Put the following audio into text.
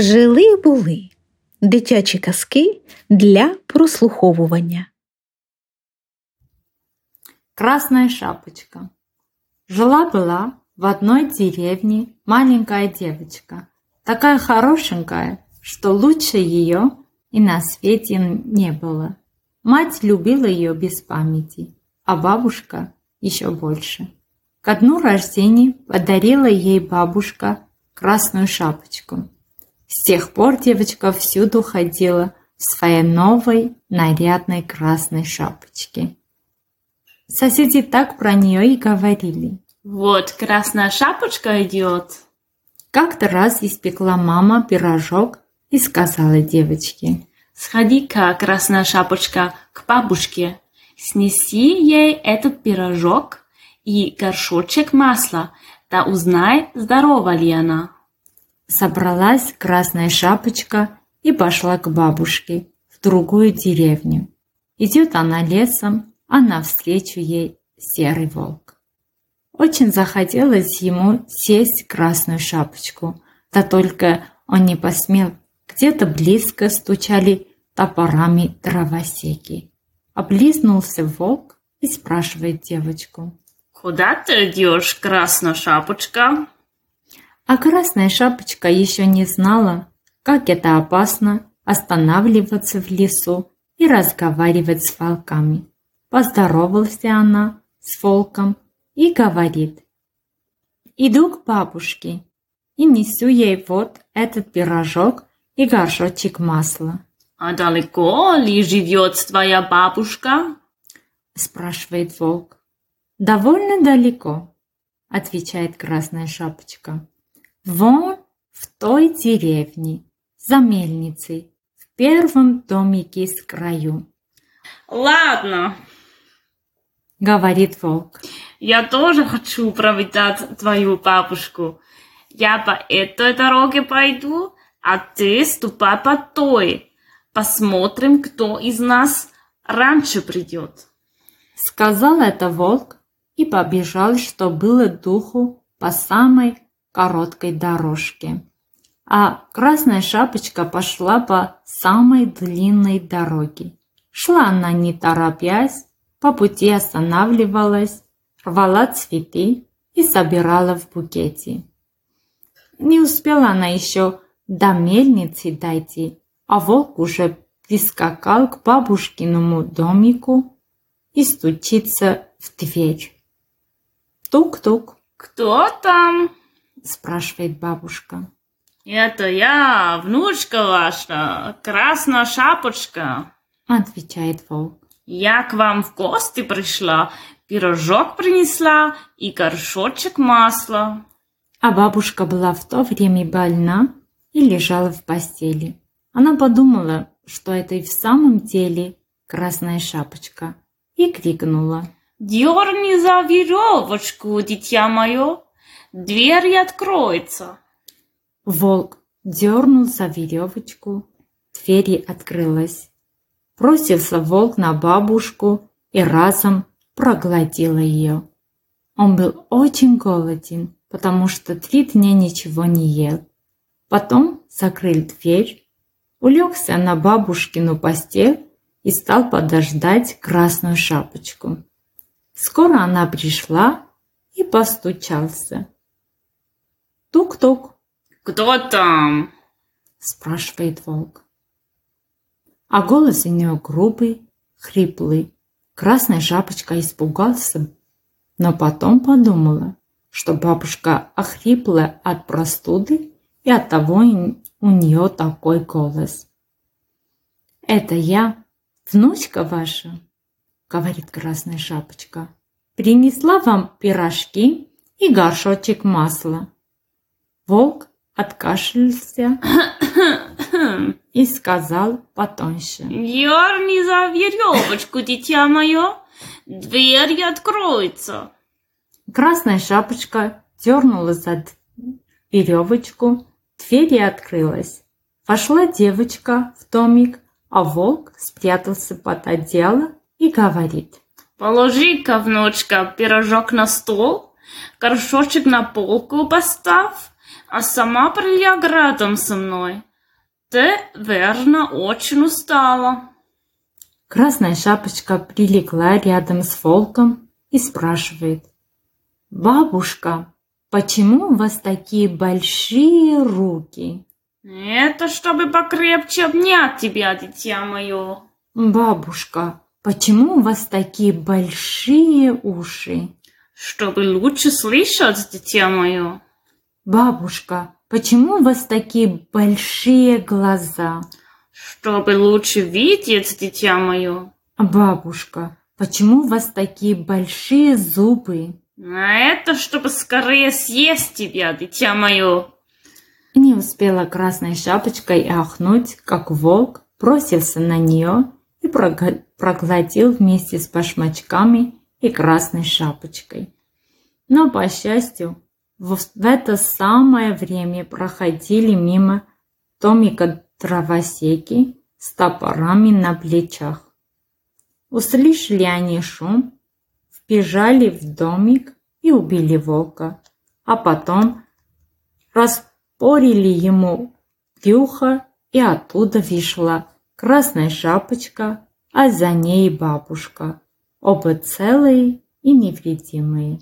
Жили були дитячі казки для прослуховування. Красная шапочка. Жила-была в одной деревне маленькая девочка, такая хорошенькая, что лучше ее и на свете не было. Мать любила ее без памяти, а бабушка еще больше. Ко дню рождения подарила ей бабушка красную шапочку. С тех пор девочка всюду ходила в своей новой нарядной красной шапочке. Соседи так про нее и говорили. Вот красная шапочка идет. Как-то раз испекла мама пирожок и сказала девочке. Сходи-ка, красная шапочка, к бабушке. Снеси ей этот пирожок и горшочек масла, да узнай, здорова ли она. Собралась красная шапочка и пошла к бабушке в другую деревню. Идет она лесом, а навстречу ей серый волк. Очень захотелось ему сесть красную шапочку, да только он не посмел. Где-то близко стучали топорами дровосеки. Облизнулся волк и спрашивает девочку. Куда ты идешь, красная шапочка? А красная шапочка еще не знала, как это опасно останавливаться в лесу и разговаривать с волками. Поздоровался она с волком и говорит. Иду к бабушке и несу ей вот этот пирожок и горшочек масла. А далеко ли живет твоя бабушка? Спрашивает волк. Довольно далеко, отвечает красная шапочка. Вон в той деревне, за мельницей, в первом домике с краю. Ладно, говорит волк. Я тоже хочу проведать твою бабушку. Я по этой дороге пойду, а ты ступай по той. Посмотрим, кто из нас раньше придет. Сказал это волк и побежал, что было духу, по самой короткой дорожке. А красная шапочка пошла по самой длинной дороге. Шла она не торопясь, по пути останавливалась, рвала цветы и собирала в букете. Не успела она еще до мельницы дойти, а волк уже прискакал к бабушкиному домику и стучится в дверь. Тук-тук. Кто там? Спрашивает бабушка. Это я, внучка ваша, красная шапочка, отвечает волк. Я к вам в гости пришла, пирожок принесла и горшочек масла. А бабушка была в то время больна и лежала в постели. Она подумала, что это и в самом деле красная шапочка, и крикнула. «Дерни за веревочку, дитя мое, дверь откроется!» Волк дернул за веревочку, дверь открылась. Бросился волк на бабушку и разом проглотил ее. Он был очень голоден, потому что три дня ничего не ел. Потом закрыл дверь, улегся на бабушкину постель и стал подождать красную шапочку. Скоро она пришла и постучался. Тук-тук. «Кто там?» – спрашивает волк а голос у нее грубый, хриплый. Красная шапочка испугался, но потом подумала, что бабушка охрипла от простуды и от того у нее такой голос. «Это я, внучка ваша», — говорит Красная Шапочка. «Принесла вам пирожки и горшочек масла». Волк откашлялся и сказал потоньше. «Дерни за веревочку, дитя мое, дверь откроется». Красная шапочка дернула за веревочку, дверь открылась. Вошла девочка в домик, а волк спрятался под одеяло и говорит. «Положи-ка, внучка, пирожок на стол, горшочек на полку поставь, а сама приляг рядом со мной. Ты, верно, очень устала. Красная шапочка прилегла рядом с волком и спрашивает. «Бабушка, почему у вас такие большие руки?» Это чтобы покрепче обнять тебя, дитя мое. «Бабушка, почему у вас такие большие уши?» Чтобы лучше слышать, дитя мое. «Бабушка, почему у вас такие большие глаза?» Чтобы лучше видеть, дитя мое. «Бабушка, почему у вас такие большие зубы?» А это чтобы скорее съесть тебя, дитя мое. Не успела красной шапочкой ахнуть, как волк бросился на нее и проглотил вместе с башмачками и красной шапочкой. Но, по счастью, в это самое время проходили мимо Томика дровосеки с топорами на плечах. Услышали они шум, вбежали в домик и убили волка, а потом распорили ему брюхо, и оттуда вышла красная шапочка, а за ней бабушка, оба целые и невредимые.